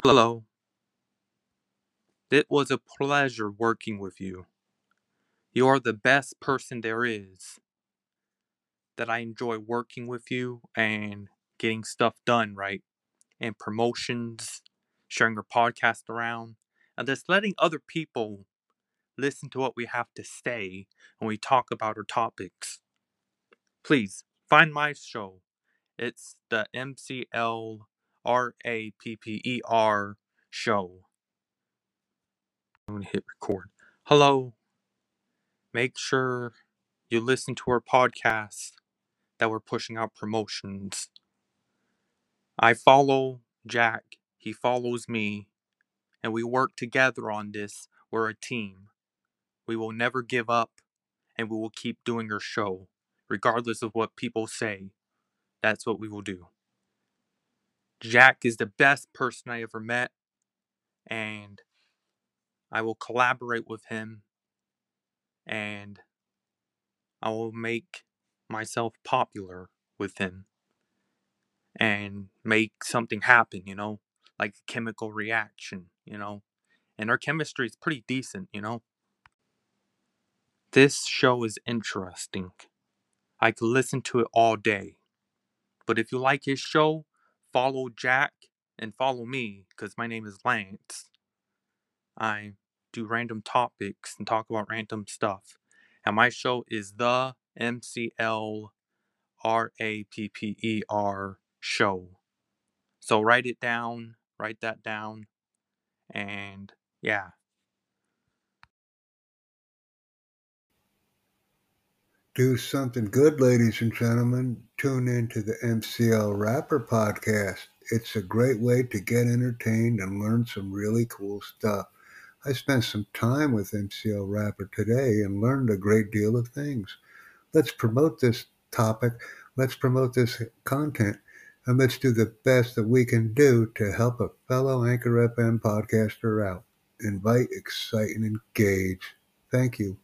Hello. It was a pleasure working with you. You are the best person there is. That I enjoy working with you and getting stuff done right. And promotions, sharing your podcast around, and just letting other people listen to what we have to say when we talk about our topics. Please find my show. It's the MCL R A P P E R show. I'm going to hit record. Hello. Make sure you listen to our podcast that we're pushing out promotions. I follow Jack, he follows me, and we work together on this. We're a team. We will never give up, and we will keep doing our show, regardless of what people say. That's what we will do. Jack is the best person I ever met, and I will collaborate with him, and I will make myself popular with him and make something happen, you know, like a chemical reaction, you know. And our chemistry is pretty decent, you know. This show is interesting. I could listen to it all day. But if you like his show, follow Jack and follow me because my name is Lance. I do random topics and talk about random stuff. And my show is the MCL R A P P E R show. So write it down, write that down, and yeah. Do something good, ladies and gentlemen. Tune in to the MCL Rapper podcast. It's a great way to get entertained and learn some really cool stuff. I spent some time with MCL Rapper today and learned a great deal of things. Let's promote this topic, let's promote this content, and let's do the best that we can do to help a fellow Anchor FM podcaster out. Invite, excite, and engage. Thank you.